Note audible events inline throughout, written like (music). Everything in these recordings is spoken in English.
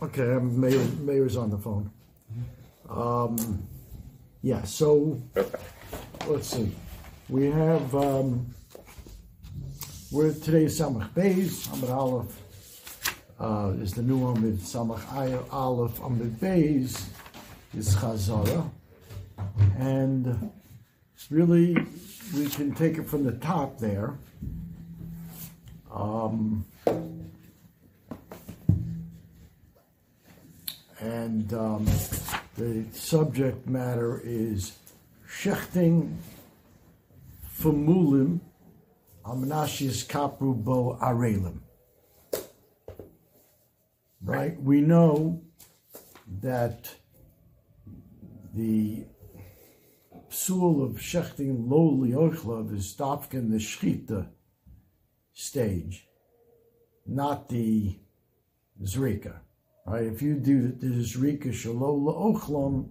Okay, Mayor, Mayor's on the phone. Um, yeah, so, let's see. We have, um, we're today's Samach Beis, Amud Aleph, uh, is the new Amud Samach Aleph, Amud Beis is Chazara. And really, we can take it from the top there. Um, and um, the subject matter is Shechting Famulim Amnashis Kapru Bo Arelim. Right? We know that the psul of Shechting Lo Liochlav is Dafka in the Shchita stage, not the Zrika. Right? If you do the Zrika Shalom La'ochlam,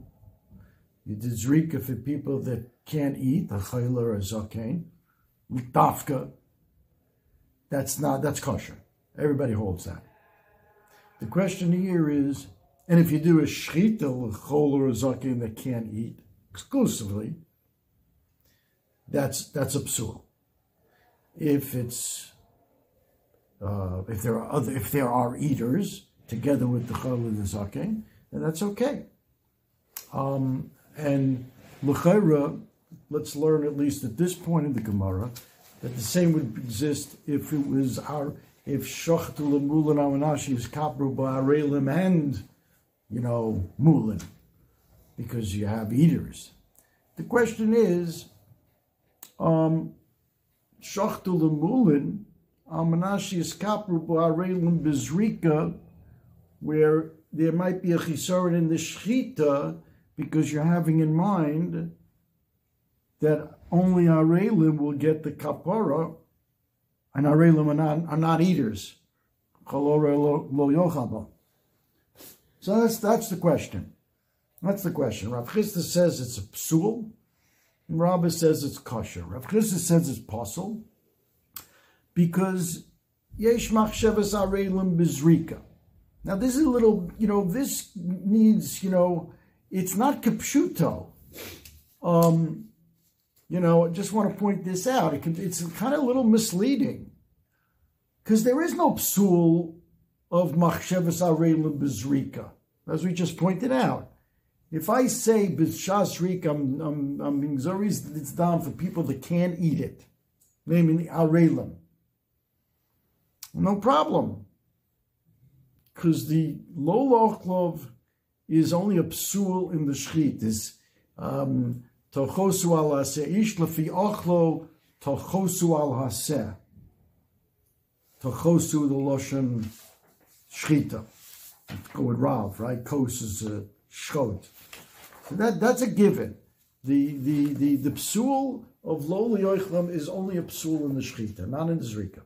you did Zrika for people that can't eat, a chayla or a zaken, dafka, that's not, that's kosher. Everybody holds that. The question here is, and if you do a shchita, a chol or a zaken that can't eat exclusively, that's, that's a psul. If it's, uh, if there are other, if there are eaters, together with the chol and the zaken, then that's okay. Um, and l'chayra, let's learn at least at this point in the Gemara that the same would exist if it was our if shachtu lemulin awanashi is kapru ba'arelim and you know mulin because you have eaters. The question is, um, shachtu lemulin awanashi is kapru ba'arelim bezrika where there might be a chisaron in the shchita because you're having in mind that only Arelim will get the kapara, and Arelim are not, are not eaters. So that's that's the question. That's the question. Rav Chisda says it's a psul, and Rabbah says it's kosher. Rav Chisda says it's possible because yesh machshavas Arelim bizrika. Now this is a little, you know, this needs, you know, it's not kapshuto. Um, you know, I just want to point this out. It can, it's kind of a little misleading because there is no psul of machshavas arelim bezrika, as we just pointed out. If I say B'shasrika, I'm, I'm, I'm being it's down for people that can't eat it, namely arelim. No problem, because the lo lochlov is only a psul in the shchit. Is um, tochosu al haseh ish lefi ochlo tochosu al haseh. Tochosu the loshen shchita. Go with Rav, right? Kos is a shchot. So that that's a given. The the the the psul of lo liyochlam is only a psul in the shchita, not in the zrika.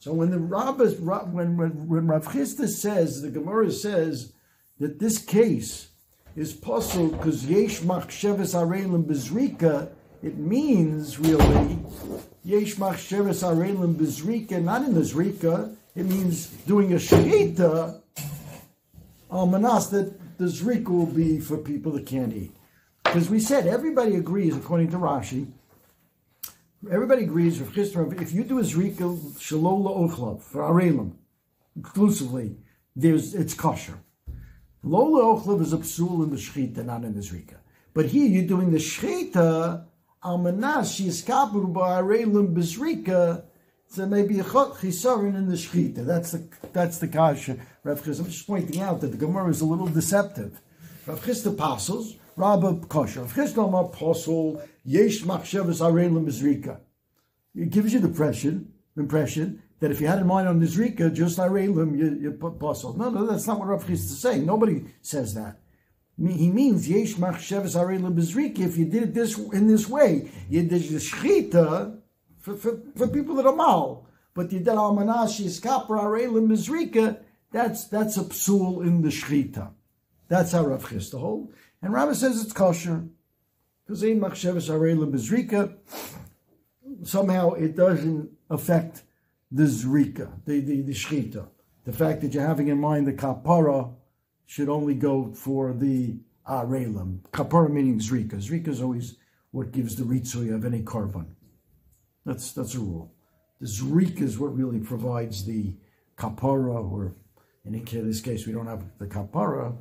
So when the Rabbis, when when when Rav Chisda says, the Gemara says that this case is possible because yesh machsheves arelim bezrika, it means really yesh machsheves arelim bezrika, not in the zrika. It means doing a shechita almanas that the zrika will be for people that can't eat. Because we said everybody agrees, according to Rashi, everybody agrees Rav with if you do a zrika shalola ochlav for arelim exclusively, there's it's kosher. Lola ochlav is a psul in the shchita, not in the zrika. But here you're doing the shchita, almanas, shiskapur ba'arelim bezrika, so maybe a chisaron in the shchita. That's the that's the kasha. Rav Chisda. I'm just pointing out that the Gemara is a little deceptive. Rav Chisda apostles, Rabba kosher. Rav Chisda Amar apostle, yesh machshavas. It gives you the impression, impression that if you had in mind on Nizrika, just Arelim, you, you put puzzle. No, no, that's not what Rav Chisda is saying. Nobody says that. He means Yesh Machshavas Arelim Bezrika. If you did it this in this way, you did the Shchita for, for, for people that are mal. But you did Almanashi Skapra Arelim Bezrika, that's that's a psul in the Shchita. That's how Rav Chisda hold. And Rabbah says it's kosher. Somehow it doesn't affect the zrika, the, the, the shchita. The fact that you're having in mind the kapara should only go for the arelim. Kapara meaning zrika. Zrika is always what gives the ritzui of any korban. That's that's a rule. The zrika is what really provides the kapara, or in this case, we don't have the kapara.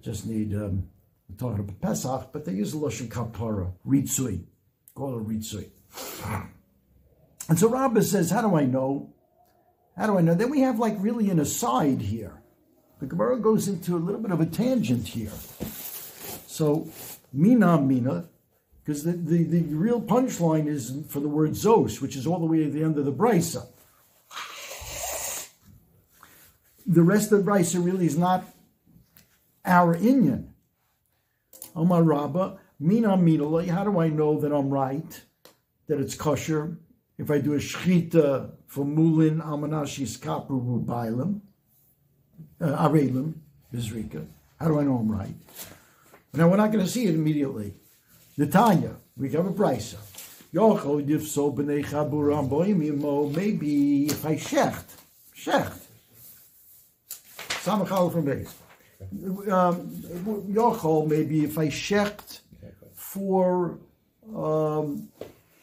Just need um, we're talking about Pesach, but they use the lashon kapara, ritzui, call it ritzui. And so Rabbah says, how do I know? How do I know? Then we have like really an aside here. The Gemara goes into a little bit of a tangent here. So, mina mina, because the, the, the real punchline is for the word zos, which is all the way at the end of the brisa. The rest of the brisa really is not our Inyan. Omar Rabba, mina mina, how do I know that I'm right, that it's kosher? If I do a shchita for mulin almanashis kapru rubailim, uh, arelim, bizrika, how do I know I'm right? Now we're not going to see it immediately. Netanya, we have a brisa. Yochel yifso b'nei chaburam boimimo, maybe if I shecht, shecht, samachal from base. Um, Yochel, maybe if I shecht for um,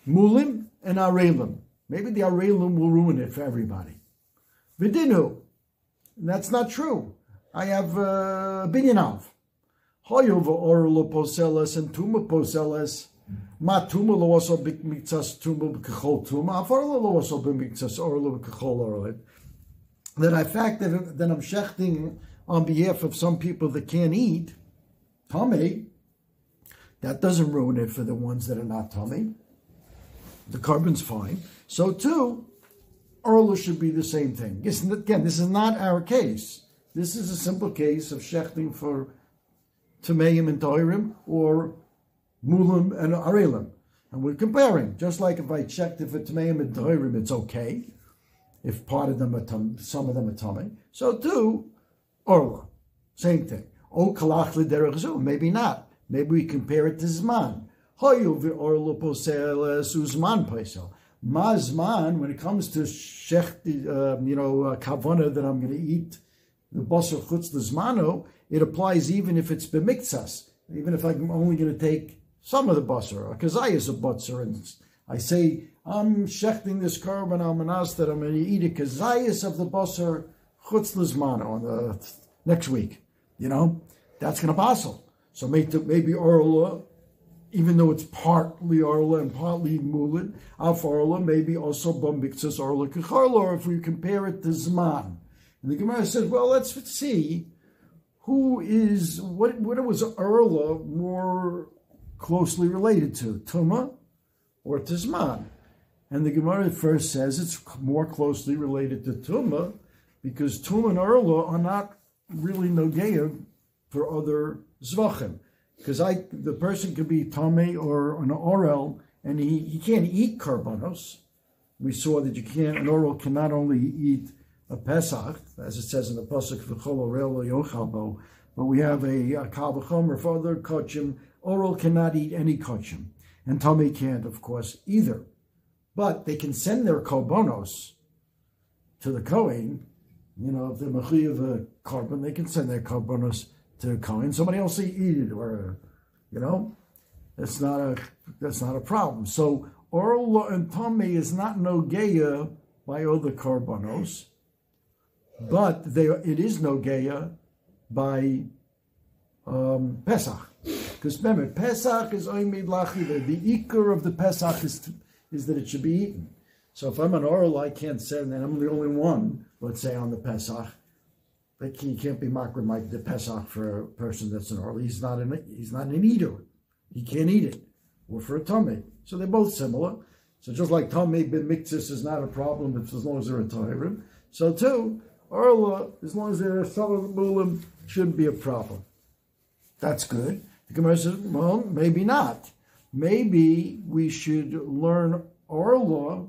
mulim and arelim. Maybe the arelim will ruin it for everybody. Vidinu, that's not true. I have uh, binyanav. Hoyuva orlo poseles and tuma poseles. Ma tuma lo also bikmitzas tuma b'kachol tuma. Afarlo lo also bikmitzas orlo b'kachol orlo. That I fact that, that I'm shechting on behalf of some people that can't eat, tummy, that doesn't ruin it for the ones that are not tummy. The carbon's fine. So too, Orla should be the same thing. Again, this is not our case. This is a simple case of shechting for Tameim and Toirim or Mulim and Arelim. And we're comparing. Just like if I checked if it's Tameim and Toirim, it's okay. If part of them are tum, some of them are Tamei. So too, Orla. Same thing. O Kalach Liderach Maybe not. Maybe we compare it to Zman. Mazman, when it comes to shech, uh, you know, uh, kavana that I'm going to eat the basar chutz lizmano, it applies even if it's b'miktsas, even if I'm only going to take some of the basar, a kazayas of basar, and I say I'm shechting this korban almanas that I'm going to eat a kazayas of the basar chutz on the next week. You know, that's going to passel. So maybe orla even though it's partly Arla and partly Mulin, Af Arla, maybe also Bombixus Arla Kacharla, or if we compare it to Zman. And the Gemara says, well, let's see who is, what, what was Arla more closely related to, Tuma or to Zman? And the Gemara first says it's more closely related to Tuma because Tuma and Arla are not really Nogeya for other Zvachim because I the person could be Tomei or an Orel, and he, he can't eat karbanos. We saw that you can't, an Orel can not only eat a Pesach, as it says in the Pasuk, V'chol Orel Yochalbo, but we have a, a Kavachomer for other Kochim. Orel cannot eat any Kochim, and Tomei can't, of course, either. But they can send their karbanos to the Kohen, you know, if they're Mechiv a korban, they can send their karbanos to Cohen. Somebody else eat it, or you know, that's not a that's not a problem. So oral and tummy is not nogeya by other carbonos, but they it is nogeya by um, Pesach. Because remember, Pesach is oimid lachi. The, the ikar of the Pesach is is that it should be eaten. So if I'm an oral, I can't say, and I'm the only one, let's say, on the Pesach But he can't be makrim like the Pesach for a person that's an oral. He's not an he's not an eater. He can't eat it. Or for a tummy. So they're both similar. So just like tummy bin mixus is not a problem if, as long as they're a Tahirim. So too, Orla, as long as they're a Mulim, shouldn't be a problem. That's good. The Gemara says, well, maybe not. Maybe we should learn Orla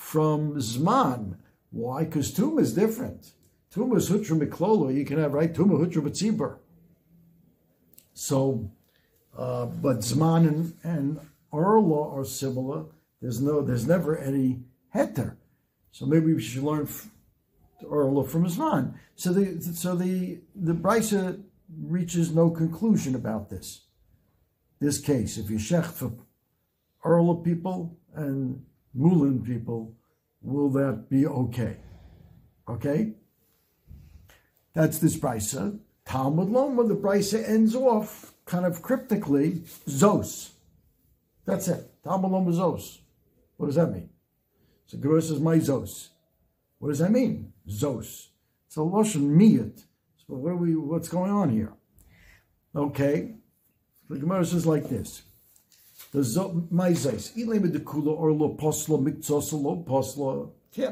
from Zman. Why? Because Tum is different. Tumas hutra miklolo, you can have, right? Tuma hutra b'tzibur. So, uh, but Zman and, and Orla are similar There's no, there's never any heter. So maybe we should learn Orla from Zman. So the so the the Brisa reaches no conclusion about this. This case, if you shech for Orla people and Mulin people, will that be okay? Okay? That's this Brisa. Talmud Loma, the Brisa ends off kind of cryptically, Zos. That's it. Talmud Loma Zos. What does that mean? So Gemara says, my Zos. What does that mean? Zos. It's a Lashon Miyat. So what are we, what's going on here? Okay. The Gemara says like this. Can't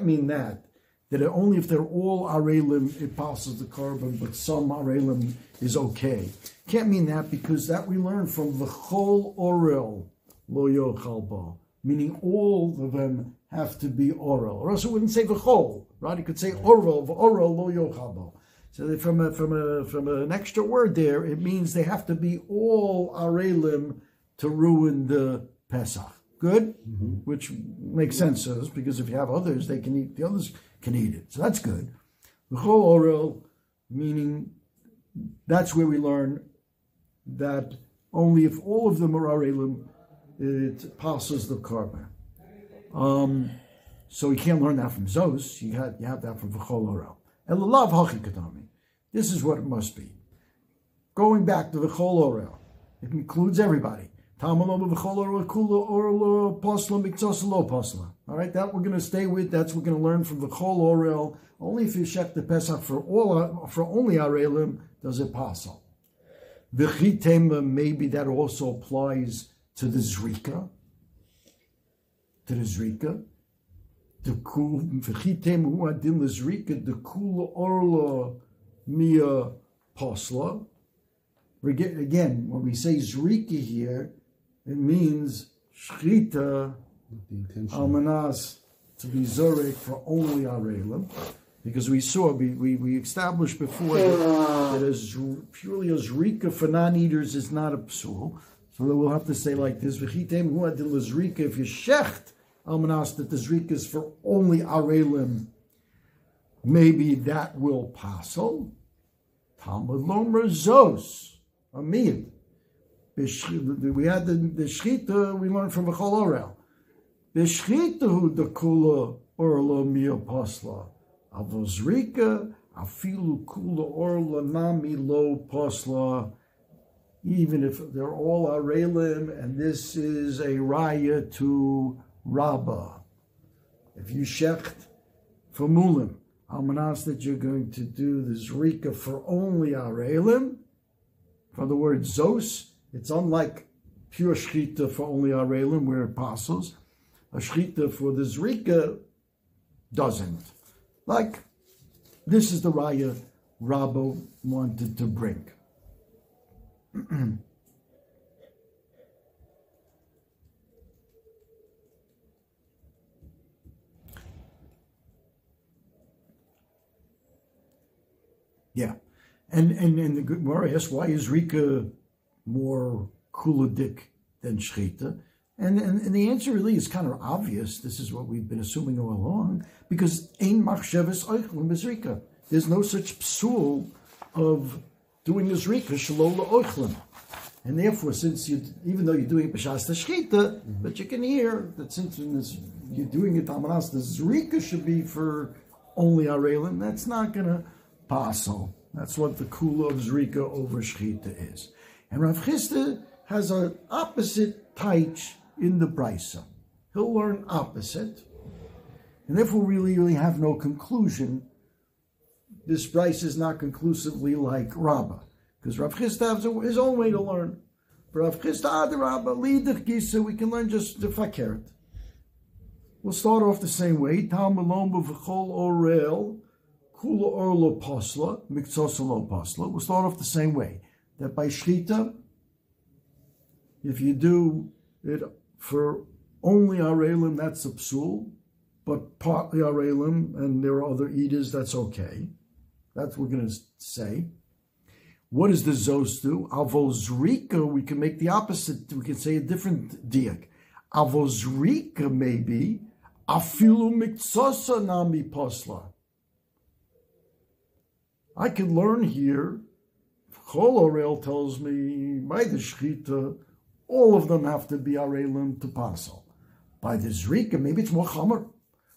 mean that. That only if they're all Arelim, it passes the carbon, but some Arelim is okay. Can't mean that because that we learn from the Chol Orel Lo Yochalba, meaning all of them have to be oral. Or else it wouldn't say V'chol, right? It could say oral, oral Lo Yochabo. So from a, from a, from an extra word there, it means they have to be all Arelim to ruin the Pesach. Good, mm-hmm. which makes sense because if you have others, they can eat. The others can eat it, so that's good. The whole oral, meaning that's where we learn that only if all of them are arelim, it passes the korban. Um, so you can't learn that from Zos. You have, you have that from V'chol Orel. And love hachikadami. This is what it must be. Going back to V'chol Orel, it includes everybody. All right, that we're going to stay with. That's what we're going to learn from the Chol Orel. Only if you check the Pesach for all for only Arelim does it pass. The Chitema, maybe that also applies to the Zrika. To the Zrika. The Kul V'chitem Hu the Zrika, the Kula Orla Mia Posla. Again, when we say Zrika here, it means shchita almanas to be zorek for only arelim, because we saw we, we, we established before that, that as purely as rika for non-eaters is not a psul. So we'll have to say like this: v'chitem hu adil If you shecht almanas that the zrika is for only arelim, maybe that will passel. Talmud lomer zos amid we had the, the shchita we learned from a Orel. The shchita who the kula orla mia pasla. Avozrika afilu kula orla nami lo pasla. Even if they're all arelim, and this is a raya to Rabbah. If you shecht for mulim, almanas that you're going to do the zrika for only arelim, from the word zos, it's unlike pure shchita for only arelim where it passes. A shchita for the zrika doesn't. Like this is the raya Rabbo wanted to bring. (clears throat) yeah, and and and the Gemara asks why is Rika more kuladik than shchita? And, and, and, the answer really is kind of obvious. This is what we've been assuming all along, because ein machsheves oichlim bezrika. There's no such psul of doing the zrika shalola oichlim. And therefore, since you, even though you're doing b'shas shchita, mm-hmm. but you can hear that since this, you're doing it amanas, the zrika should be for only arelim. That's not going to passel. That's what the kula of zrika over shchita is. And Rav Chisda has an opposite taich in the Brisa. He'll learn opposite, and therefore really, really have no conclusion. This Brisa is not conclusively like Rabbah, because Rav Chisda has his own way to learn. But Rav Chisda, ah, the Rabbah, Lidach Gisa, we can learn just the Fakert. We'll start off the same way. Tal Malom V'chol Orel, Kula Orlo Posla, Miktsosalo Posla. We'll start off the same way that by Shchita, if you do it for only Arelim, that's a psul, but partly Arelim, and there are other eaters, that's okay. That's what we're going to say. What does the Zos do? Avozrika, we can make the opposite. We can say a different diak. Avozrika maybe, afilu miktsasa nami posla. I can learn here. Chol tells me by the shchita, all of them have to be arelim to pasal. By the zrika, maybe it's more chamer.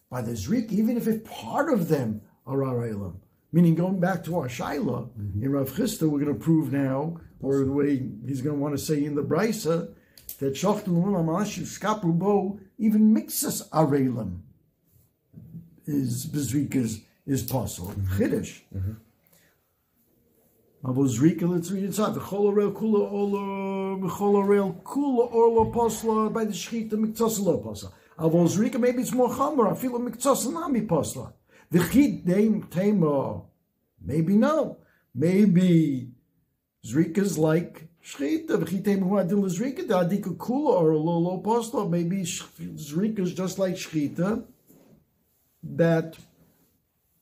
By the zrika, even if it's part of them are arelim. Meaning, going back to our shaila mm-hmm. in Rav Chisda, we're going to prove now, or the way he's going to want to say in the brisa, that shachtim bo even mixes arelim is bezrikas is possible. Mm-hmm. Chiddush. Mm-hmm. Zrika, let's read inside. The cholorel kula ola, the cholorel kula orla posla by the shchita miktasala posla. Avos maybe it's more chamer. I feel a miktasanami posla. Chid name tema. Maybe no. Maybe Zrika's like Shchita. The chid tema who adil Zrika. The adika kula or lo posla. Maybe Zrika's just like Shchita. That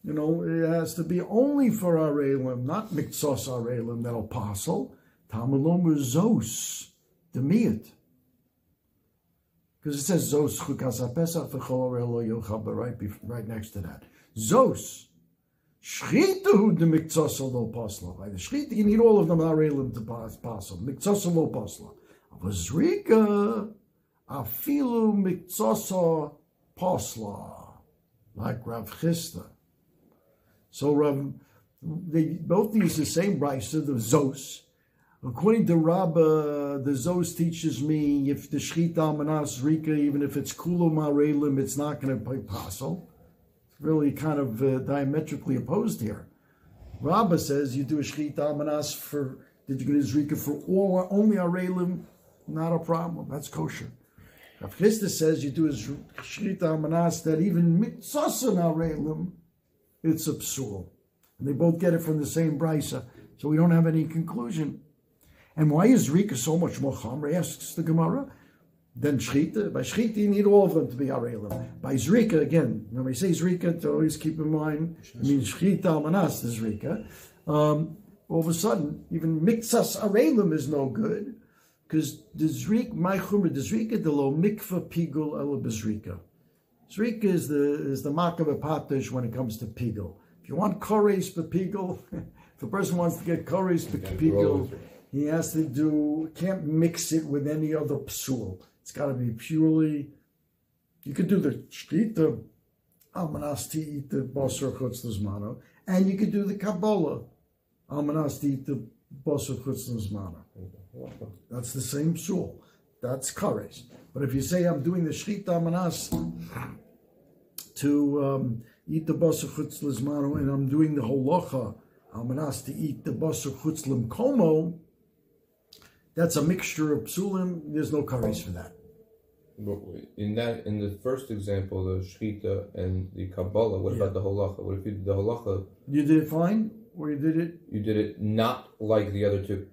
you know, it has to be only for Arelim, not Miksos Arelim, that apostle. Tamalom Zos, the Miyat. Because it says Zos Chukas HaPesach V'chol right, right next to that. Zos. Shchita who the Miksos Lo Posla. By the Shchita, you need all of them Arelim to pass. Miksos Lo Posla. Avazrika, Afilu Miksos Posla. Like Rav Chisda. So Rav, they both use the same brisa, the Zos. According to Rabba, the Zos teaches me if the Shchita Manas Rika, even if it's Kulo Marelim, it's not going to be possible. It's really kind of uh, diametrically opposed here. Rabba says you do a Shchita Manas for, did you get Rika for all, only Arelim? Not a problem. That's kosher. Rav Chisda says you do a Shchita Manas that even Mitzasan Arelim, it's a psul. And they both get it from the same brisa, so we don't have any conclusion. And why is Rika so much more chamr? Asks the Gemara. Then Shchita. By Shchita, you need all of them to be Arelim. By Zrika, again, when we say Zrika, to always keep in mind, it means Shchita Almanas is Zrika. Um, all of a sudden, even Mixas Arelim is no good, because the Zrik, my Chumra, the Zrika, the lo mikva pigul el Zrika is the is the makav patish when it comes to pigul. If you want kores for pigul, (laughs) if a person wants to get kores for pigul, he has to do can't mix it with any other psul. It's got to be purely. You could do the shkita almanas to eat the basar chutz and you could do the kabbalah almanas to eat the basar chutz. That's the same psul. That's kores. But if you say I'm doing the shchita manas to um, eat the basar chutz lizmano, and I'm doing the holacha manas to eat the basar chutz komo, that's a mixture of psulim. There's no kares for that. In that, in the first example, the shchita and the kabbalah. What yeah. about the holacha? What if you did the holacha? You did it fine, or you did it? You did it not like the other two.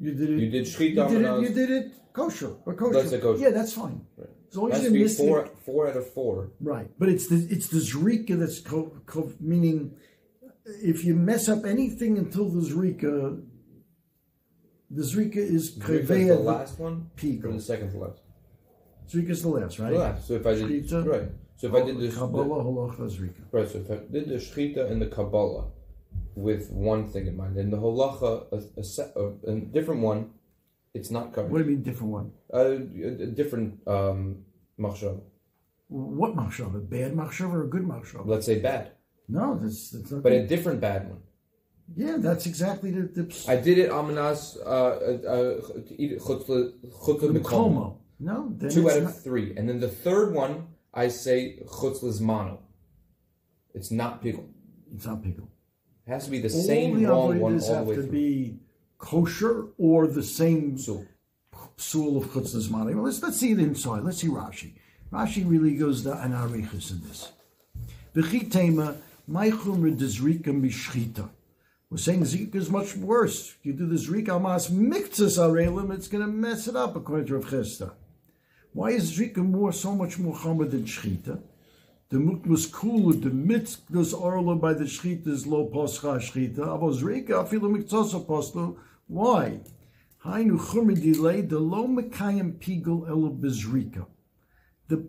You did it. You did. You did it. You did it kosher or kosher. That's a kosher. Yeah, that's fine. Right. As long as you four, four out of four. Right, but it's the it's the zrika that's co, co, meaning if you mess up anything until the zrika, the zrika is the last one. Peak or the second to last. Zrika is the last, right? The last. So if I did shchita, right. So if I did oh, the kabbalah halacha zrika. Right. So if I did the shchita and the kabbalah with one thing in mind, and the halacha a, a, a, a different one it's not covered. What do you mean different one? Uh, a, different um, machshava. What machshava? A bad machshava or a good machshava? Let's say bad. No, that's, that's not. But good. a different bad one. Yeah, that's exactly the. the I did it amanas uh, uh, chutz No, two out of not... three, and then the third one I say chutz mano. It's not pickle. It's not pickle. It has to be the all same the wrong one all the way to through. be kosher or the same soul of mani. Well, let's, let's see it inside. Let's see Rashi. Rashi really goes to an arichas in this. V'chitema, my chumra dezrika mishchita. We're saying Zika is much worse. You do the Zrika Mas Miktzas Arelim, it's going to mess it up, according to Rav Chisda. Why is Zrika more, so much more Chama than Shchita? The was cool, the mitzvahs orla by the Shchita is lo poscha Shchita. Avos Zrika, afilu Miktzas apostle, why? Hainu chumri delay the lo mekayim pigul elo bezrika. the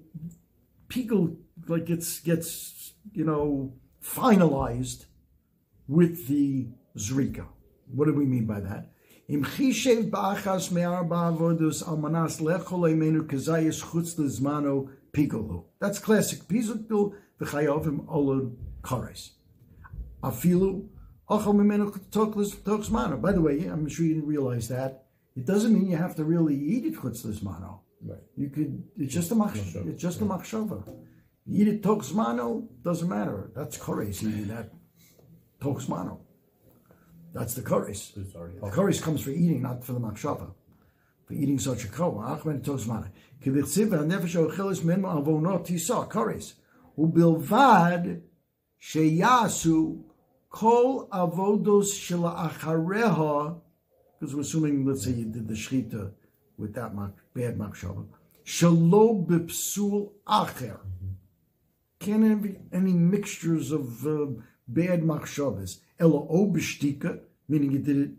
pigul like gets gets you know finalized with the zrika. What do we mean by that? Im chishev ba'achas me'arba avodos almanas lechol emenu kazayis chutz lezmano pigulu. That's classic. Pizukul v'chayovim olod kares. Afilu achol memenu toklis mano. By the way, I'm sure you didn't realize that. It doesn't mean you have to really eat it chutz lezmano. Right. You could. It's just a mach. Machshava, It's just a machshava. Eat it toksmano doesn't matter. That's kares eating that toksmano. That's the kares. The kares comes for eating, not for the machshava. For eating such a min avonot tisa kares. Ubilvad sheyasu kol avodos shela achareha. Because we're assuming, let's say you did the shchita with that bad machshava. Shalo bipsul acher. Can't have any mixtures of uh, bad machshavas. Elo o b'shtika, meaning you did it,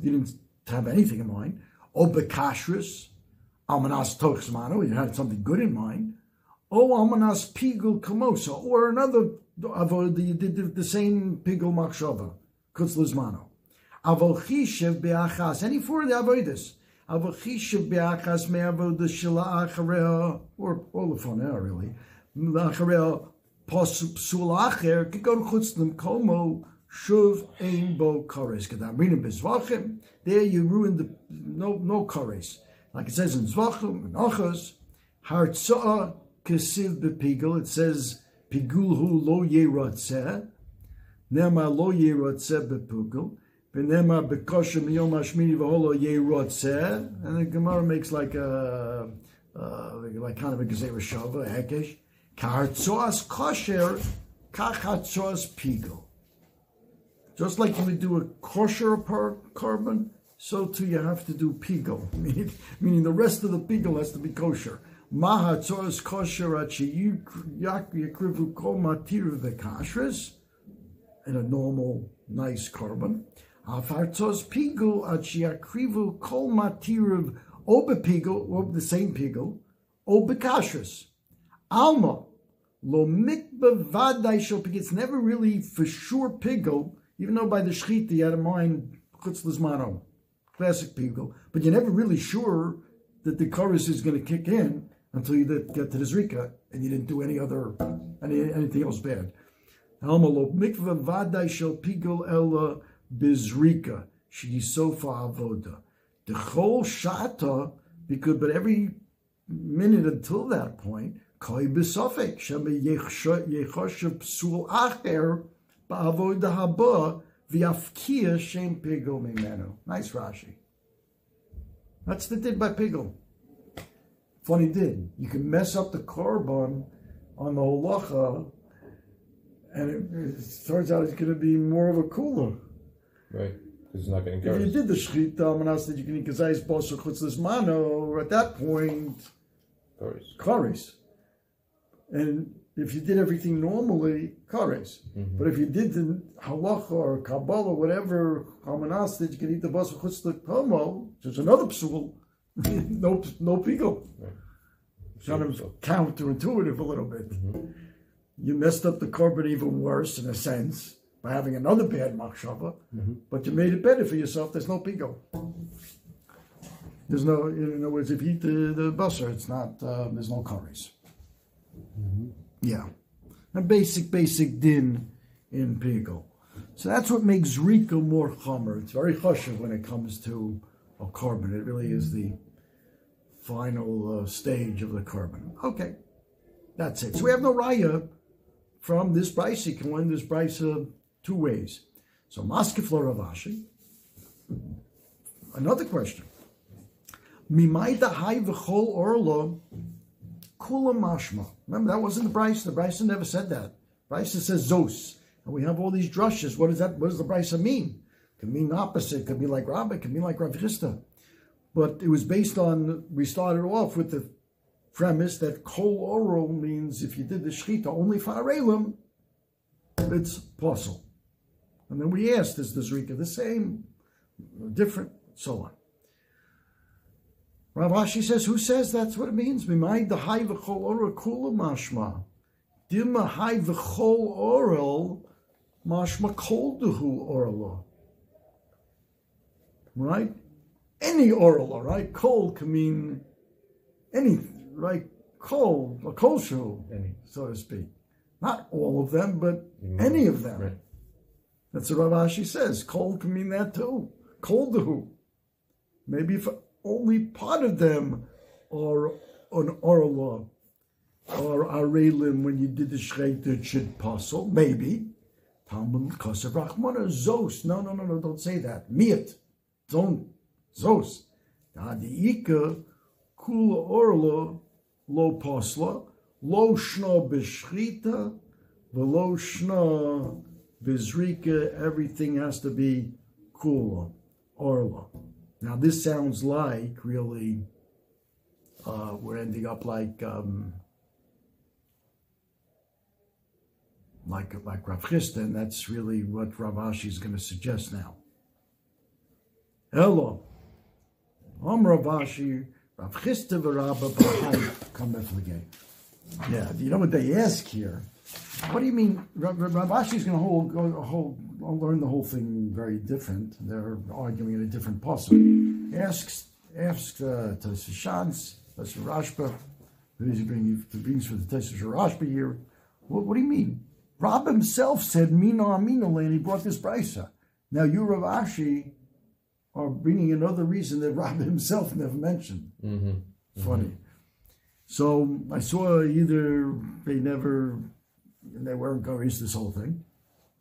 you didn't have anything in mind. O bekashrus, almanas tochsmano, you had something good in mind. O almanas pigul kamosa, or another avoid you did the, same pigul machshava, kutzlizmano. Avol chishev be'achas, any four of the avodas. Avol chishev be'achas me'avodah shela achareh, or all the foneh really. Achareh pos acher, could go to chutzlim komo, shuv ein bo kores. Bezvachim, there you ruin the, no, no kores. Like it says in Zvachim, and Ochos, hartza'a kesiv bepigel, it says, pigulhu lo yeratzeh, Nema lo yerotzeh bepugel. V'nema bekosher miyom hashmini v'holo yerotzeh. And the Gemara makes like a, uh, like kind of a gezerah shava, hekesh. Kahartzoas kosher, kachatzoas pigel. Just like you would do a kosher carbon, so too you have to do pigel, (laughs) meaning, the rest of the pigel has to be kosher. Mahatzoas kosher at yakrivu kol matir v'kashres in a normal, nice carbon. Afartos pigul achiakrivu kol matirav obe pigul, or the same pigul, obe kashrus. Alma, lo mikba vaday shel. It's never really for sure pigul, even though by the shchita you had in mind chutz lizmano, classic pigul, but you're never really sure that the chorus is going to kick in until you get to the zrika and you didn't do any other, any, anything else bad. Alma lo mikva vaday shel pigul ela bizrika sheyisofa avoda. The whole shata, because but every minute until that point, koi besofek shebe yechoshev psul acher ba'avoda haba v'afkia shem. Nice Rashi. That's the did by pigul. Funny did. You can mess up the korban on the holacha, and it, it turns out it's going to be more of a cooler. Right. Because it's not getting If you did the shchita, manas that you can eat kazayis bosa chutzlis mano, at that point, kares. And if you did everything normally, kares. Mm-hmm. But if you did the halacha or kabbalah, or whatever, hamanas that you can eat the bosa chutzlis pomo, which is another psul, (laughs) no, no pico. Right. Kind of counterintuitive a little bit. Mm-hmm. You messed up the carbon even worse, in a sense, by having another bad machshava, mm-hmm. but you made it better for yourself. There's no pigo. There's no, in other words, if you eat the, the busser, it's not, uh, there's no curries. Yeah. A basic, basic din in pigo. So that's what makes Rika more chomer. It's very choshev when it comes to a carbon. It really is the final uh, stage of the carbon. Okay, that's it. So we have no raya from this price. You can learn this price uh, two ways. So Maskeflo Rav Ashi. Another question. Mimaida hay v'chol orlo kula mashma. Remember that wasn't the Bryce. The Bryce never said that. Bryce says zos. And we have all these drushes. What does that? What does the Bryce mean? It Could mean opposite. it Could be like Rabbi. Could mean like Rav Chisda. But it was based on. We started off with the premise that kol oral means if you did the shechita only for arelim, it's possible. And then we asked, is the zrika the same, different, so on. Rav Ashi says, who says that's what it means? Mimai the high v'chol ora kula mashma. Dima high v'chol oral mashma kol duhu orla. Right? Any oral, all right? Kol can mean any, right? Kol, a kol shoe, Any. so to speak. Not all of them, but Mhm. any of them. Right. That's what Rav Ashi says. Kol can mean that too. Kol duhu. Maybe if only part of them are an orla or arelim when you did the shreit it should puzzle. Maybe. Talmud Kosev Rachmana Zos. No, no, no, no, don't say that. Miet. Don't. Zos. Hadiika kula orla lo posla lo shna b'shrita v'lo shna b'zrika. Everything has to be kula orla. Now this sounds like really uh, we're ending up like um, like like Rav Chisda, and that's really what Rav Ashi is going to suggest now. Hello, I'm Rav Ashi, Rav Chisda v'Rabba b'Hai kameflige. Yeah, you know what they ask here? What do you mean? Rav, Rav Ashi is going to hold, go, hold, learn the whole thing very different. They're arguing in a different puzzle. Asks asks uh, to Shans, that's Rashba, who is he bringing? He brings for the Tessus Rashba here. What, what do you mean? Rab himself said Mina Aminale, and he brought this brisa. Now you, Rav Ashi, are bringing another reason that Rab (laughs) himself never mentioned. Mm-hmm. Funny. So I saw either they never, they weren't going to reach this whole thing,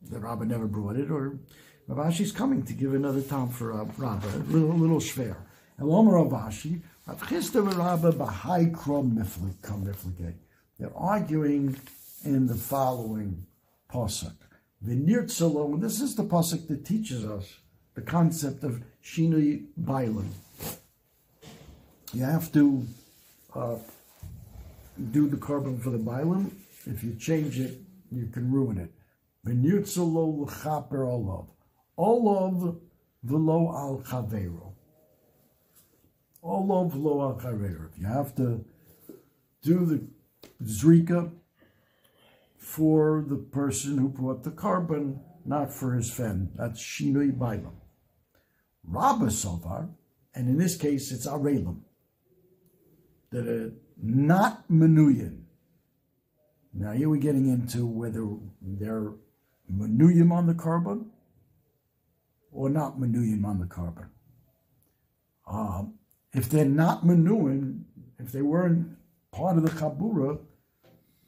that Rabba never brought it, or Rav Ashi's coming to give another time for uh, Rabba, a little, little schwer. And Omer Rav Ashi, Rav Chisda Rabba Bahai Krom Miflige. They're arguing in the following pasuk. V'nirtzalo, and this is the pasuk that teaches us the concept of Shinui Bailim. You have to uh, do the carbon for the Bailim. If you change it, you can ruin it. V'nirtzalo l'chaper olav. Olav v'lo al chavero. Olav v'lo al chavero. If you have to do the zrika for the person who brought the carbon, not for his fen. That's shinui bailam. Rabba sovar, and in this case it's arelim, that are not menuyin. Now here we're getting into whether they're menuyim on the carbon or not menuyim on the carbon. Um, if they're not menuyim, if they weren't part of the chabura,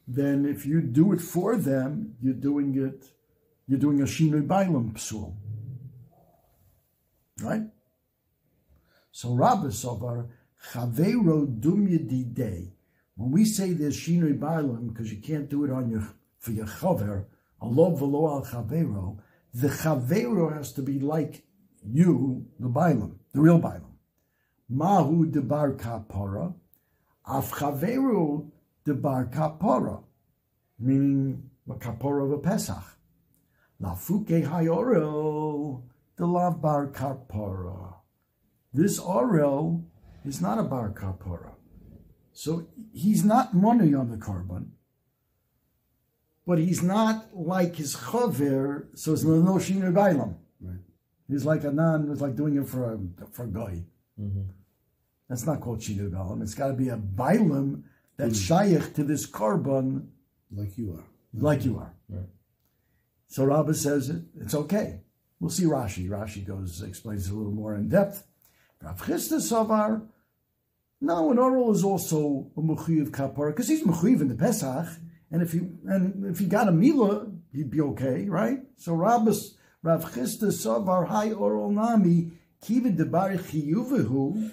then if you do it for them, you're doing it, you're doing a shinui bailam psul. Right? So Rabbi Sovar, Chavero dum yedidei. When we say there's shinui bailam, because you can't do it on your for your chaver, Allah v'lo al chavero, the chavero has to be like you, the bailam, the real bailam. Mahu debar kapara, af chaveru debar kapara, meaning the kapara of a Pesach. Lafuke hayorel, the lav bar kapara. This orel is not a bar kapara. So he's not money on the carbon, but he's not like his chaver, so it's no no shinu bailam. Right. He's like a non, it's like doing it for a, for a guy. Mm-hmm. That's not called shinu bailam. It's got to be a bailam that's shaykh to this carbon like you are. like you are. Right. So Rabbah says it, it's okay. We'll see Rashi. Rashi goes explains it a little more in depth. Rav Chisda Savar, no, an oral is also a mechuyev kapar because he's mechuyev in the Pesach, and if you and if he got a mila, he'd be okay, right? So Rabbis Rav Chisda Savar Hai Oral Nami Kivid Debar Chiyuvehu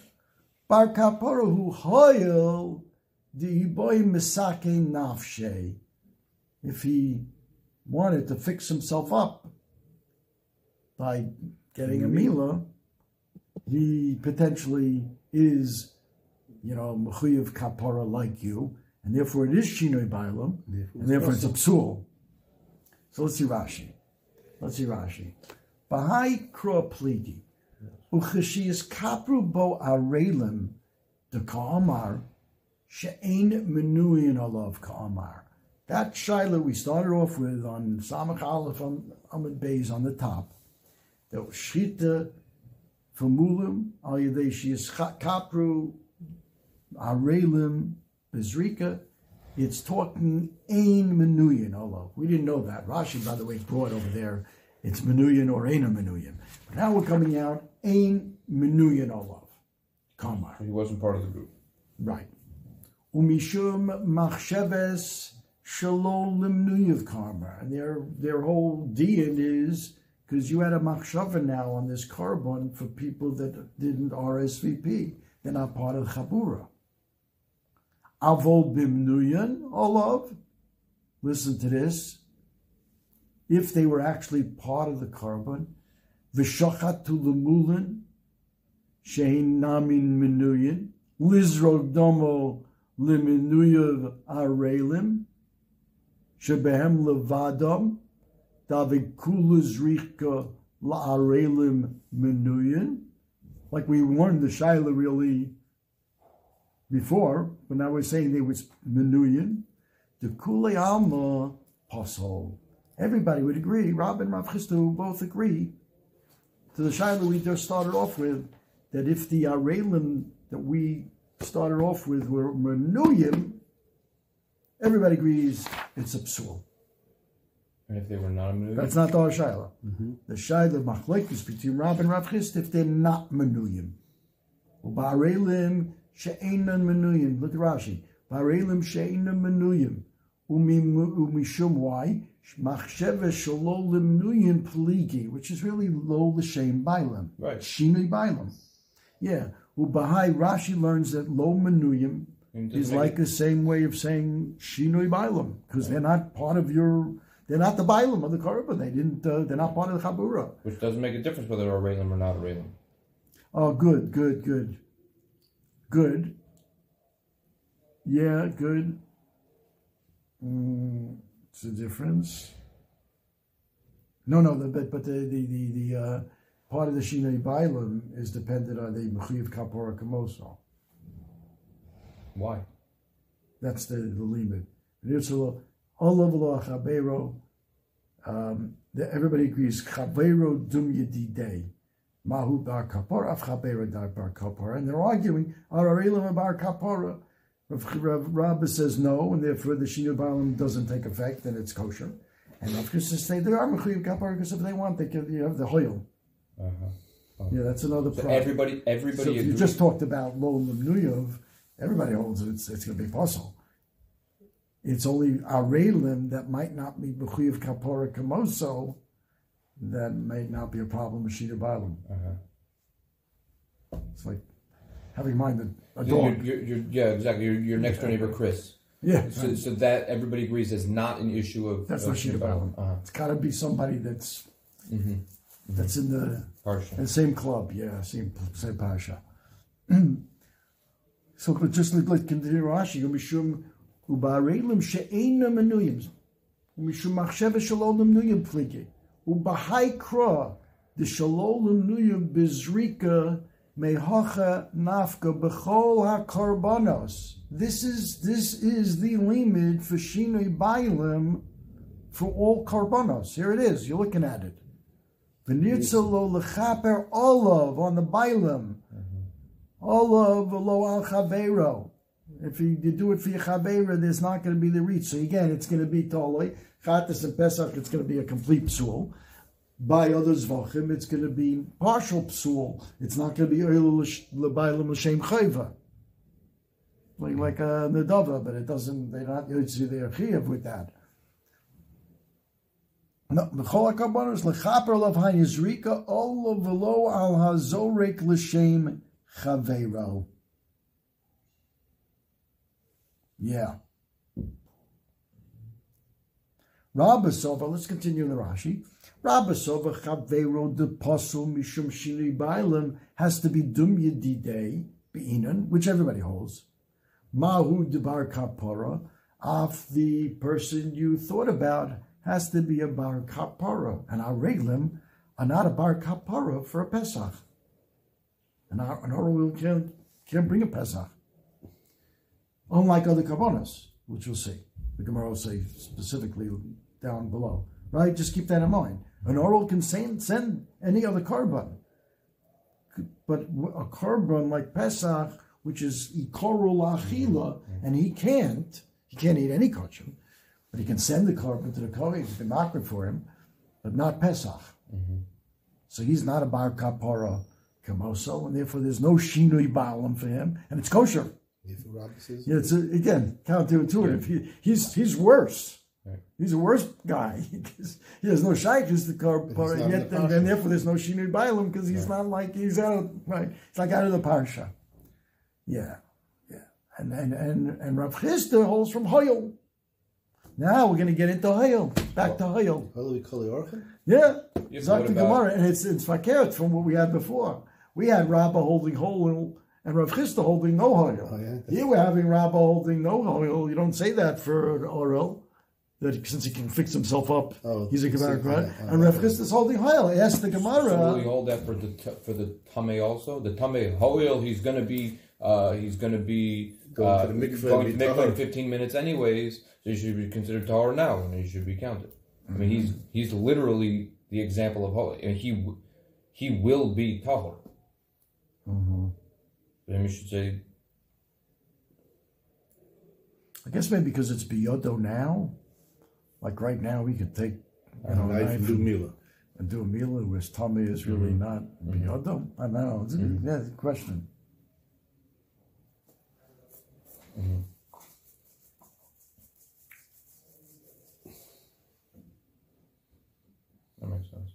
Bar Kaparohu Hoyel the boy Misake Nafshe. If he wanted to fix himself up by getting a mm-hmm. mila, he potentially is, you know, mechuyev kapara like you, and therefore it is shinoi bailam, and therefore it's a psul. So let's see Rashi. Let's see Rashi. Bahai kro plidi, ucheshias kapru bo arelim, the Ka'amar, she'ein menuyin alav Ka'amar. That Shaila we started off with on Samach Aleph on Amud Beis on the top, that was Shchita Famulim, Al Yadei Shias Kapru, Arelim, Bezrika, it's talking Ein Menuyin Olav. Oh, we didn't know that. Rashi, by the way, brought over there, it's Menuyin or Ein Menuyin. But now we're coming out Ein Menuyin Olav. Oh, Kamar. He wasn't part of the group. Right. Umishum Machsheves Shalom Limnuyev Karma. And their their whole deal is because you had a machshava now on this carbon for people that didn't RSVP. They're not part of Chabura. Avol bimnuyan olav. Listen to this. If they were actually part of the carbon, v'shachat to lemulin, shein namin minuyin, lizro domo liminuyav arelim, shebehem levadam, david kuluz richka la'arelim minuyin. Like we warned the Shaila really before, when I we're saying they was menuyin. The kule alma posol. Everybody would agree. Rob and Rav Chisda both agree to the shaila we just started off with that if the arelim that we started off with were menuyim, everybody agrees it's a psul. And if they were not movie, That's not the shaila. Mm-hmm. The Shiloh shaila machlekes between Rav and Rav Chisda if they're not menuyim. Ubarelim she'enan menuyim. Look at Rashi. Barelim she'enan menuyim. Umishum why? Machsheve shalol limnuyim pligi, which is really lo l'shem bailam. Right. Shinui bailam. Yeah. Ubahai Rashi learns that lo menuyim is like the same way of saying shinui bailam because they're not part of your. They're not the bailam of the korban. They didn't. Uh, they're not part of the chabura. which doesn't make a difference whether they're a Raylim or not a Raylim. Oh, good, good, good, good. Yeah, good. Mm, it's a difference. No, no, the, but but the the the, the uh, part of the shinei bailam is dependent on the mechiv kapora kamoso. Why? That's the the limit. Nirtzalo olav chabero. Um, everybody agrees chabero dum yedidei. Mahu bar kapora dar bar kapora, and they're arguing ararelim bar kapora. Rabba says no, and therefore the shinu balam doesn't take effect, and it's kosher. And Rav Chris say they are mechuyev kapora because if they want, they can you have the hoyel. Uh-huh. Yeah, that's another So problem. everybody, everybody So if you just talked about lo lemnuyov, everybody holds it, it's, it's going to be possible. It's only arelim that might not be b'chuyev kapora kamoso that may not be a problem with shita balam. Uh-huh. It's like having in mind that a You're, you're, you're, yeah, exactly. Your, your next door neighbor, Chris. yeah, So, so that everybody agrees is not an issue of. that's of not shita balam. Uh-huh. It's got to be somebody that's Mm-hmm. that's in the Partial. And same club, yeah, same same pasha. (clears throat) so just like like continue Rashi, umishum ubarelim she'ena menuyim, umishum machsheve shalom menuyim pligi, ubahai kra the bizrika mehacha nafka bechol. This is this is the limit for shinoi bailim for all karbanos. Here it is. You're looking at it. V'nitzalo lechaper olav on the bailam. Mm-hmm. Olav lo al chavero. If you, you do it for your chavera, there's not going to be the reach. So again, it's going to be totally chatas and pesach. It's going to be a complete psul. By other zvachim, it's going to be partial psul. It's not going to be oil lebailam l'shem chayva. Like like a nedava, but it doesn't. They're not yotzi their chiyav with that. No, the chol hakabanos lechaper lav hayizrika all of velo al hazorek l'shem chavero. Yeah. Rabbasova, let's continue in the Rashi. Rabbasova chavero de mishum shinui bailam has to be dum yedidei beinan, which everybody holds. Mahu debar kapara, of the person you thought about has to be a bar kapara, and our reglim are not a bar kapara for a Pesach. And our, and our will can't, can't bring a Pesach. Unlike other karbonos, which we'll see. The Gemara will say specifically down below, right? Just keep that in mind. An oral can send, send any other carbon, but a carbon like Pesach, which is ikorul achila, and he can't, he can't eat any kosher, but he can send the carbon to the kohen, he can mark it for him, but not Pesach. Mm-hmm. So he's not a bar kapara kamoso, and therefore there's no shinui balam for him, and it's kosher. If Rabbi says, Yeah, it's a, again counterintuitive. He, he's he's worse. Right. He's a worse guy (laughs) because he has no shaykhs the car he's part yet, the and, parsha. and therefore there's no shinui bailam because he's not like he's out of right. It's like out of the parsha. Yeah, yeah, and and and and Rav Chisda holds from Hoyel. Now we're going to get into Hoyel. Back to Hoyel. Holy Kali Orchan? Yeah, Yeah, Zak what the Gemara, and it's it's fakert from what we had before. We had Rabbah holding Hoyel and Rav Chisda holding no Hoyel. Oh, yeah. Here we're having Rabbah holding no Hoyel. You don't say that for an Orel. That since he can fix himself up, Oh, he's a so- Gemara, right? yeah, and Rav okay. Chisda is holding Hoyel. Ask the Gemara. So will we Gemara. hold that for the t- for the tame also? The tame hoil, he's gonna be uh, he's gonna be Going uh, to the mikveh going to and the be mikveh in 15 minutes anyways. So he should be considered tahor now, and he should be counted. I mean, he's Mm-hmm. he's literally the example of hoil, and he he will be tahor. Mhm. Then we should say I guess maybe because it's biyodo now. Like right now, we could take you know, a Knife knife and do and, Mila. and do a meal, whereas tummy is really mm-hmm. not mm-hmm. biyodo. I don't know. It's a, mm-hmm. yeah, it's a question. that makes sense.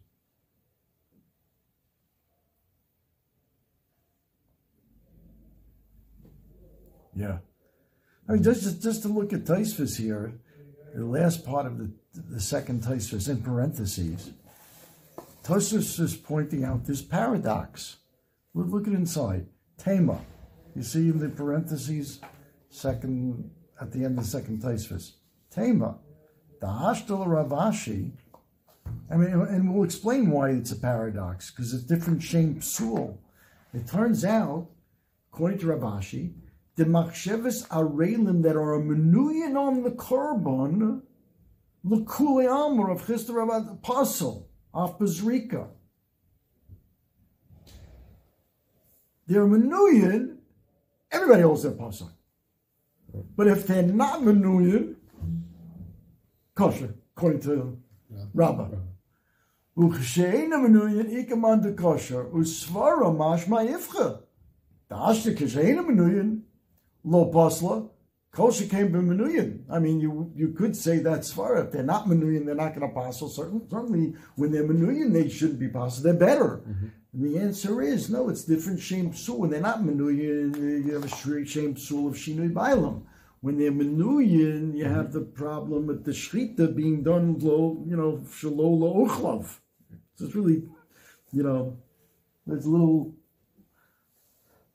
Yeah. I mean, mm-hmm. just, just to look at Taisvis here, the last part of the, the second Taisvis in parentheses, Taisvis is pointing out this paradox. Look, look at inside. Tema. You see in the parentheses, second, at the end of the second Taisvis. Tema. The Hashtal Rav Ashi. I mean, and we'll explain why it's a paradox, because it's different Shem Psul. It turns out, according to Rav Ashi, the machsheves arelim that are a menuyin on the korban, lekule amor of Chista Rabbat apostle of Bezrika. They're menuyin. Everybody holds their pasuk, but if they're not menuyin, kosher according to yeah. Rabbi. Uksheina menuyin ikaman de kosher usvara mashma ifcha. The ashtik is menuyin lo pasla, kosher came b'menuyin. I mean, you you could say that's svara. If they're not menuyin, they're not going to passel. Certainly, certainly, when they're menuyin, they shouldn't be passel. They're better. Mm-hmm. And the answer is no. It's different shem psul. When they're not menuyin, you have a shri- shem psul of shinui bailam. When they're menuyin, you have mm-hmm. the problem with the shrita being done lo, you know, shalo lo uchlav. So it's really, you know, it's a little,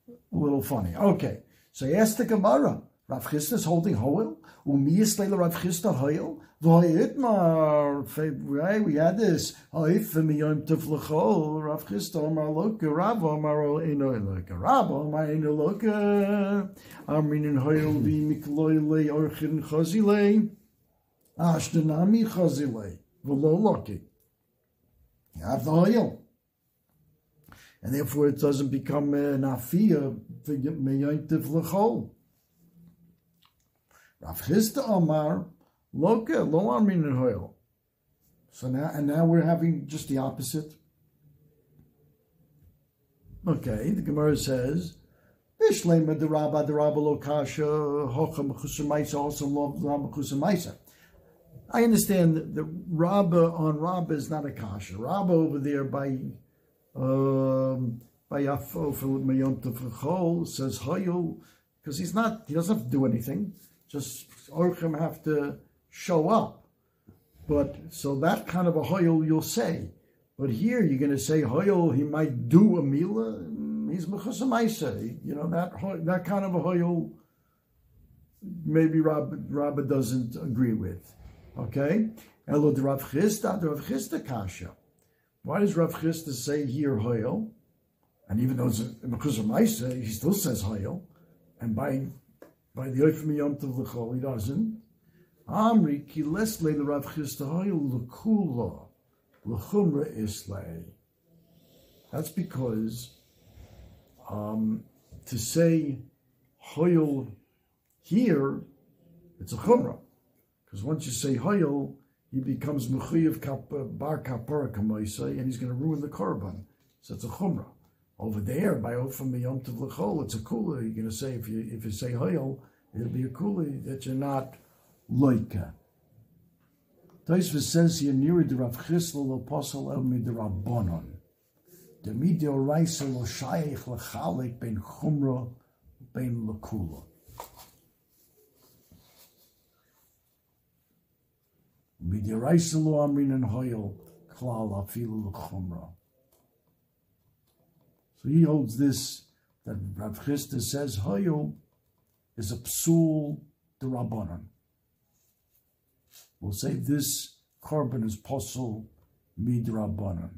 a little funny. Okay. So he asked the Gemara, Rav Chisda is holding Hoel, Umi is Leila Rav Chisda Hoel, V'ha'itmar, right, we had this, Ha'if v'miyom tiflechol, Rav Chisda Amar Loka, Rav Amar Eino Eloka, Rav Amar Eino Eloka, Amrin Hoel v'mikloi le orchin chazile, Ashtenami chazile, V'lo Loki. You have the Hoel and therefore it doesn't become an afia for meyantiv lechol. Rav Chisda Amar loka lo amin hoil. So now and now we're having just the opposite. Okay, the Gemara says. Also. I understand that the Rabba on Rabba is not a kasha. Rabba over there by by Yafo for Mayom Tefachol says Hayil because he's not he doesn't have to do anything. Just Orchim have to show up. But so that kind of a Hayil you'll say. But here you're going to say Hayil he might do a Mila. mm, He's Mechusamaisa. You know that that kind of a Hayil. Maybe Rab Rabba doesn't agree with. Okay, Elo Rav Chisda the Rav Chisda Kasha. Why does Rav Chisda say here Hoyel? And even though it's because of Maisa, he still says Hoyel. And by by the Oifim Yom Tov L'chol, he doesn't. Amri ki lesle the Rav Chisda Hoyel l'kula l'chumra islay. That's because um, to say Hoyel here, it's a chumrah. Because once you say Hoyel, he becomes Mechuyev Bar Kapara Kamaisai, and he's going to ruin the korban. So it's a chumrah. Over there, by Ofam Yom Tov it's a kula. You're going to say, if you if you say Hoyel, it'll be a kula that you're not loika. Taisva says here, near the Rav Chisda posel el mid Rabbanon. The midio raisa lo shayich lechalik ben chumra ben lekula. So he holds this, that Rav Chisda says hoyel is a psul derabbanon. We'll say this korban is posel midrabanan.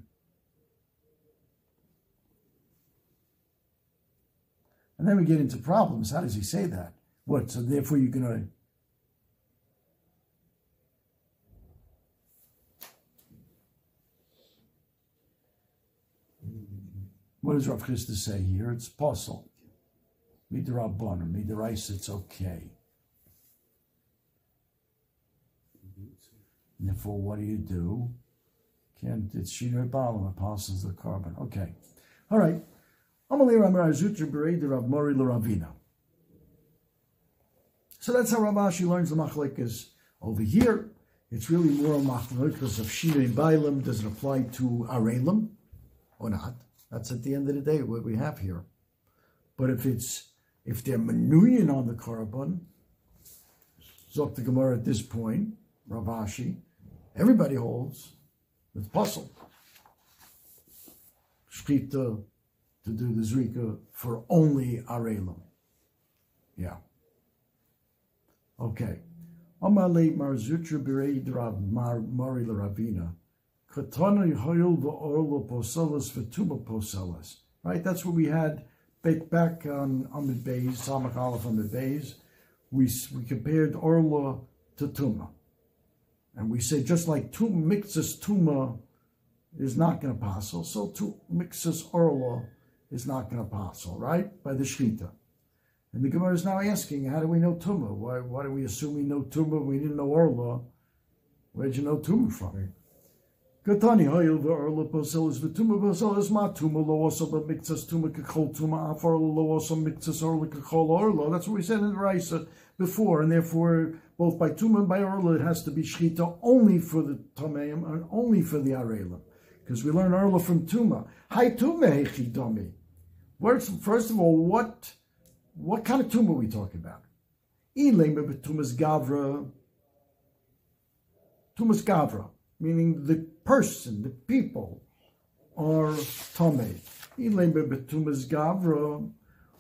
And then we get into problems. How does he say that? What? So therefore you're going to. What does Rav Chisda say here? It's posel. Midrabanan. Midrais, it's okay. And therefore, what do you do? Can't it's Shinoi Balam, apostles the korban. Okay. All right. So that's how Rav Ashi learns the machlekes over here. It's really more a machlekes of Shinoi Bailam. Does it apply to Arelim or not? That's at the end of the day what we have here. But if it's if they're menuyin on the korban, Zok the Gemara at this point, Rav Ashi, everybody holds with puzzle. Shkita to do the Zrika for only Arelim. Yeah. Okay. Amale Marzutra Bereid Rav Mari Ravina. Katana Hoyel Orlo Poselas Vituma Poselas. Right? That's what we had back on Amid Bays, Samach Aleph Amid Bays. We, we compared Orla to Tuma. And we say just like two mixes tuma is not going to pass, so two mixes orla is not going to pass, right? By the shita. And the Gemara is now asking, how do we know tuma? Why, why do we assume we know tuma? We didn't know orla. Where'd you know tuma from? Katani hoyel ve'orla posel is v'tuma posel is ma tuma lo also but mixes tuma kachol tuma afar lo also mixes orla kachol orla. That's what we said in the Raisa before, and therefore both by Tuma and by Orla, it has to be Shchita only for the Tameim and only for the Arelim. Because we learn Orla from Tuma. Hi Tuma Hechidomi. First of all, what what kind of Tuma are we talking about? Tumas Gavra. Tumas Gavra, meaning the person, the people, are Tame. Tumas Gavra.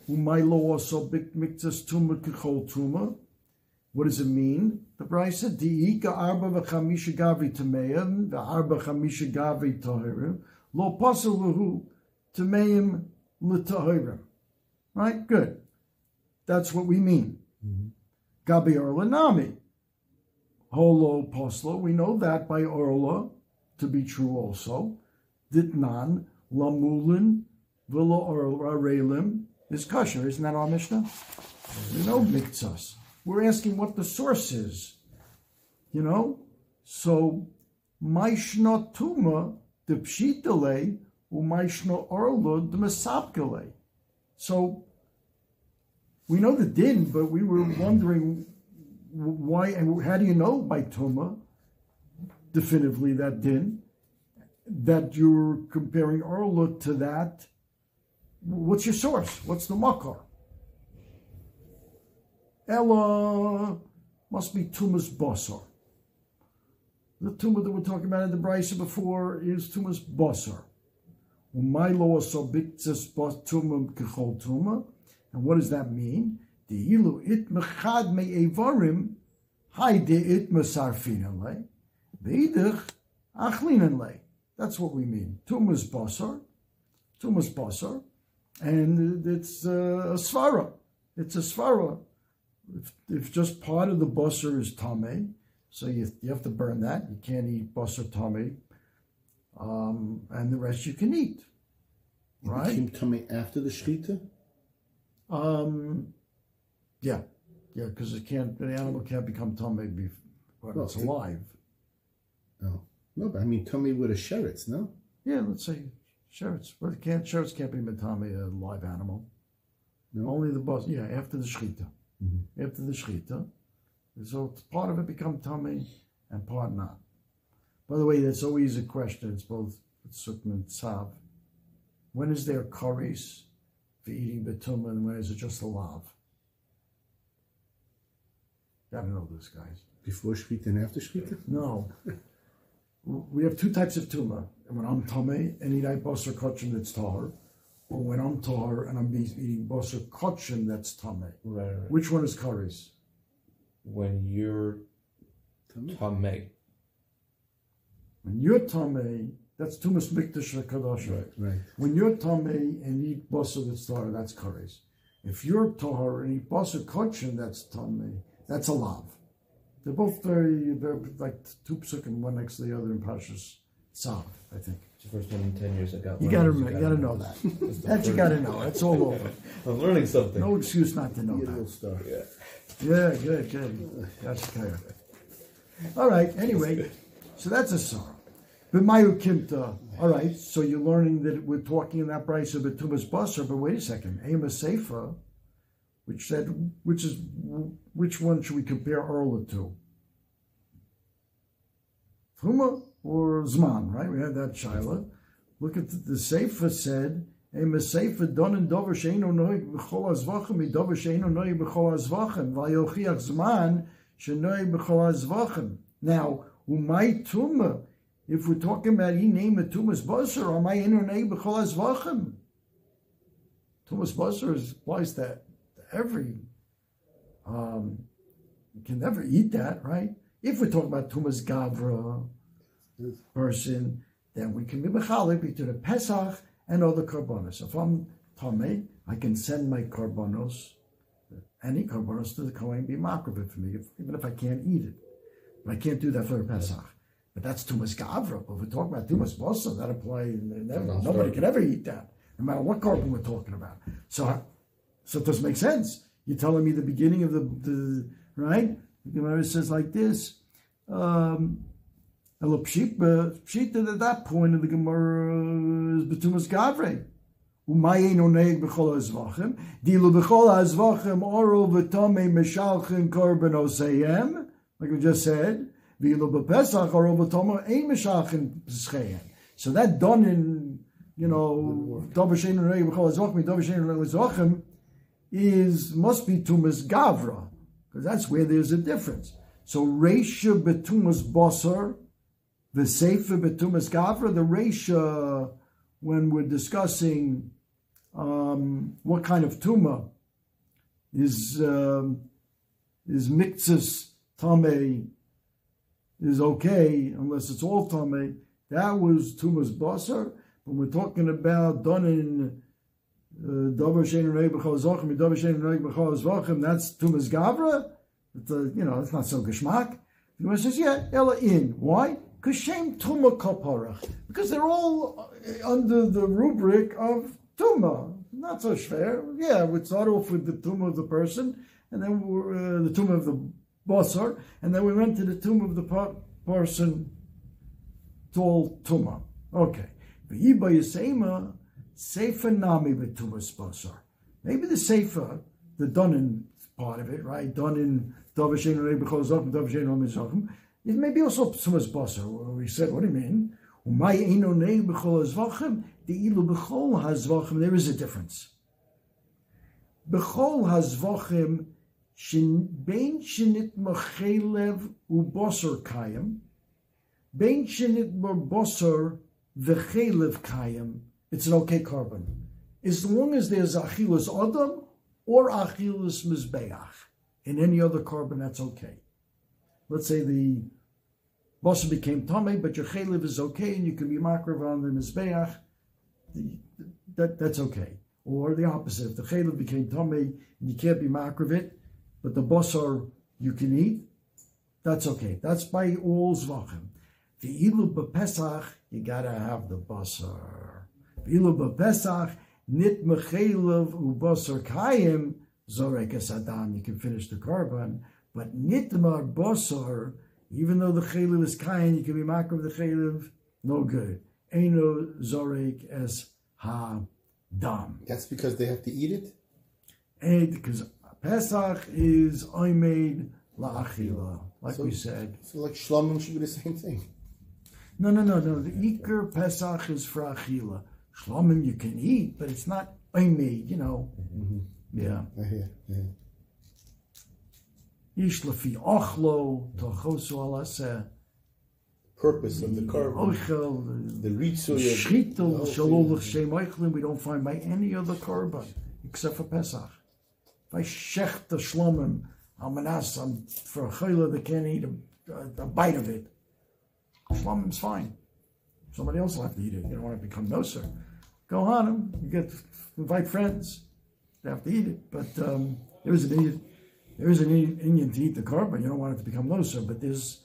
Umaylo also mixes Tuma Kechol Tuma. What does it mean? The Brisa, Diika arba v'chamisha gavi tameim, v'arba chamisha gavi tahirim, lo pasaluhu tameim l'tahirim. Right? Good. That's what we mean. Mm-hmm. Gabi orla nami. Holo poslo, we know that by orla to be true also. Ditnan, lamulin, villa relim is kosher. Isn't that our Mishnah? We know. We're asking what the source is. You know? So, Maishna Tuma, the Pshitale, Umaishna Orla, the Mesapkale. So, we know the din, but we were wondering why, and how do you know by Tuma, definitively that din, that you're comparing Orla to that? What's your source? What's the makar? Ella must be Tumas Basar. The tumah that we're talking about in the Brisa before is Tumas Basar. And what does that mean? The ilu it mechad me evarim haide it mesarfin le. Veidich le. That's what we mean. Tumas Basar. Tumas Basar. And it's a svara. It's a svara if, if just part of the busser is tame, so you, you have to burn that. You can't eat busser tame, um, and the rest you can eat. It Right? became tummy after the shechita. Um, yeah, yeah, because it can't. The animal can't become tame bef- when Well, it's it- alive. No, no, but I mean tummy with a sheretz. No, Yeah, let's say sherrits, but it can't sherrits can't be matame a live animal. No? Only the boss. Yeah, after the shechita. Mhm. After the shechita, so part of it become tummy and part not. By the way, that's always a question. It's both sukkim and tzav. When is there curries for eating betum and when is it just a lav? Gotta know this, guys. before shechita and after shechita. No. We have two types of tuma. When I'm tame and eat I basar kachim that's tahar, or when I'm tahar and I'm be- eating basar kachim that's tame. Right, right. Which one is curries? When you're Tummy. tamei, When you're tame, that's tumas mikdash kadosh. Right. Right. When you're tame and eat basar that's tahar, that's curries. If you're tahar and eat basar kachim that's tame, that's a lav. They're both very, they're like two psukim, one next to the other in Pashas Tzav, I think. it's the first one in ten years I got. You gotta, of those, remember, you gotta know that. That you gotta know. That's all over. (laughs) I'm learning something. No excuse not to know Be a little that. star. Yeah. Yeah, good, good. That's clear. All right. Anyway, so that's a sorrow. But Mayu Kimta. All right. So you're learning that we're talking in that price of Tumas Basar. But wait a second. Ema Sefer, which said, which is, which one should we compare Erla to? Tuma or Zman, right? We had that Shaila. Look at the, the Sefer said, a Sefer don and dover sheino noig b'chol azvachem mi dover sheino noig b'chol azvachem v'yochiach Zman shenoig b'chol azvachem. Now, umay Tuma, if we're talking about he name a Tumas Basar, amay ino noig b'chol azvachem. Tumas Basar is- applies to every, um, you can never eat that, right? If we're talking about Tumas Gavra, person, then we can be mechalik between the Pesach and other karbonos. If I'm Tomei, I can send my karbonos, any karbonos to the Kohen, be makrav for me, if, even if I can't eat it. But I can't do that for the Pesach. But that's Tumas Gavra. But if we're talking about Tumas Bosa, that applies, never, nobody can ever eat that, no matter what carbon we're talking about. So, so it doesn't make sense. You're telling me the beginning of the, the right? The Gemara says like this. Um, pshita, at that point of the Gemara is betumas gavre. Umayin oneg b'chol hazvachim. Dilu b'chol hazvachim oru v'tomei meshalchim korban oseyem. Like we just said. Dilu b'pesach oru v'tomei ein meshalchim. So that done in, you know, is, must be tumas gavra. Because that's where there's a difference. So Reisha betumas basar, the Sefer betumas gavra, the Reisha, when we're discussing um, what kind of tuma is um, is mixus tame is okay unless it's all tame. That was tumas basar. When we're talking about done in that's tumas gavra. It's you know, it's not so geschmack. The Gemara says, yeah, ella in. Why? Because shem tuma kaparach. Because they're all uh, under the rubric of tuma. Not so schwer. Yeah, we start off with the tuma of the person, and then uh, the tuma of the basar, and then we went to the tuma of the par- person. It's all tuma. Okay. Sefer nami v'tumas basar. Maybe the sefer, the Dunin part of it, right? Dunin davashen rebechol zachem davashen zachem. It may be also tumas basar. We said, what do you mean? There is a difference. B'chol hazvachem, shin bein shinit machelev ubosar kayim, bein shinit bosar v'chelev kayim. It's an okay carbon. As long as there's achilus adam or achilus mizbeach. In any other carbon, that's okay. Let's say the Bosa became Tomei, but your Chalev is okay, and you can be Makrav on the Mizbeach, that, that's okay. Or the opposite, if the Chalev became Tomei, and you can't be Makrav it, but the basar you can eat, that's okay. That's by all zvachim. The ilu b'pesach, you gotta have the basar. The ilu b'pesach, nit mechelev ubasar kayim, zorek adam, you can finish the korban, but nitmar basar, even though the chelev is kayin, you can be makar the chelev, no good. Eino zorek es ha dam. That's because they have to eat it? And because Pesach is made la'achila, like So- we said. So like shlomim should be the same thing. No, no, no, no. The Iker Pesach is for achila. Shlomim you can eat, but it's not made, you know. Mm-hmm. Yeah. Hear. Yeah. Ish lefi ochlo tochosu alaseh. Purpose of the carbon, Ochel, the ritzuy. of- Shchitel, the whole Shalolach. Shem Eichlin, we don't find by any other korban except for Pesach. If I shech the shlomim, almanas, I'm for a chayla that can't eat a, a, a bite of it. Shlomim's fine. Somebody else will have to eat it. You don't want to become noser. Go on them. you get invite friends. They have to eat it, but um, there is an Indian, there is an Indian to eat the korban. You don't want it to become noser, but there's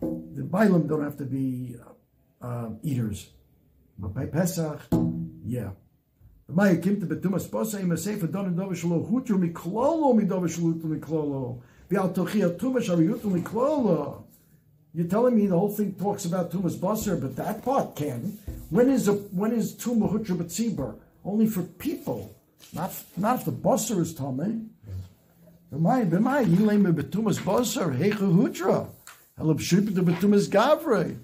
the Bailam don't have to be uh, uh, eaters. But by Pesach, yeah. Miklolo mi. You're telling me the whole thing talks about tumas basar, but that part can. When is a when is tuma hutra betzibur? Only for people, not not if the basar is tummy. B'may b'may yilem betumas basar hecha hutra. Elab shupit betumas gavre.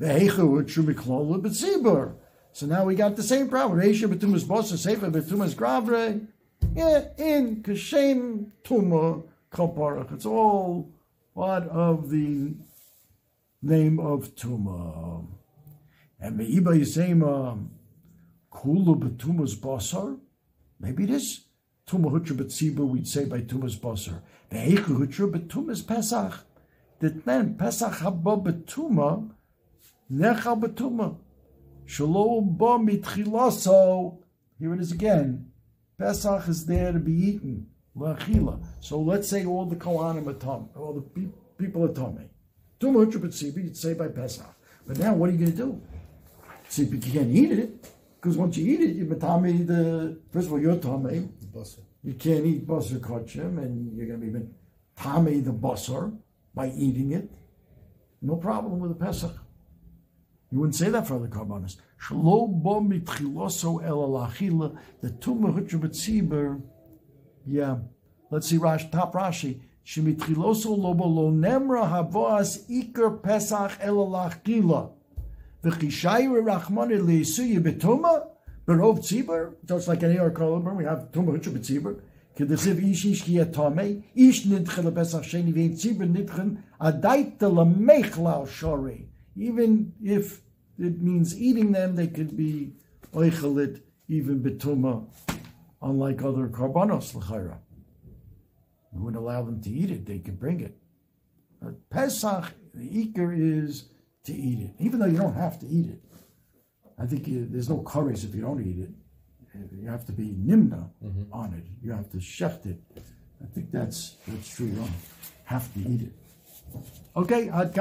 Vehecha hutra miklolo betzibur. So now we got the same problem. Reisha betumas basar sefer betumas gavre. Yeah, in kashem tuma kaparach. It's all part of the name of Tuma. And Meiba is saying, um, Kula betumas basar? Maybe it is. Tuma hutra betziba, we'd say by tumas basar. Vehecha hutra betumas pesach. That then Pesach haba betuma, nechal betuma. Shalom ba mitchilaso. Here it is again. Pesach is there to be eaten. Lachila. So let's say all the Kohanim are tum, all the pe- people are tummy. Two hundred b'tzibi, you'd say by Pesach. But now, what are you going to do? See, you can't eat it because once you eat it, you're tummy the. First of all, you're. Basar. You can't eat basar kachim, and you're going to be tummy the basar by eating it. No problem with the Pesach. You wouldn't say that for other karbanos. Shlo bo mitchiloso el alachila, the tumah hutra. Yeah. Let's see Rash, top Rashi. Shemitchiloso lobo lo nemra havoas iker pesach el alachila. V'chishayre rachmane leisuye betuma. Berov tziber. Just like any other karban, we have tumah hutra b'tziber. כדכתיב איש איש כי יתומה, איש נדחה לפסח שני ואין ציבר נדחן, הדייתא למכלל שורי. Even if it means eating them, they could be oichelit, even betuma, unlike other karbanos l'chayra. We wouldn't allow them to eat it, they could bring it. But Pesach, the Iker is to eat it, even though you don't have to eat it. I think you, there's no curries if you don't eat it. You have to be nimna mm-hmm. on it. You have to shecht it. I think that's that's true. You don't have to eat it. Okay, uh, Ad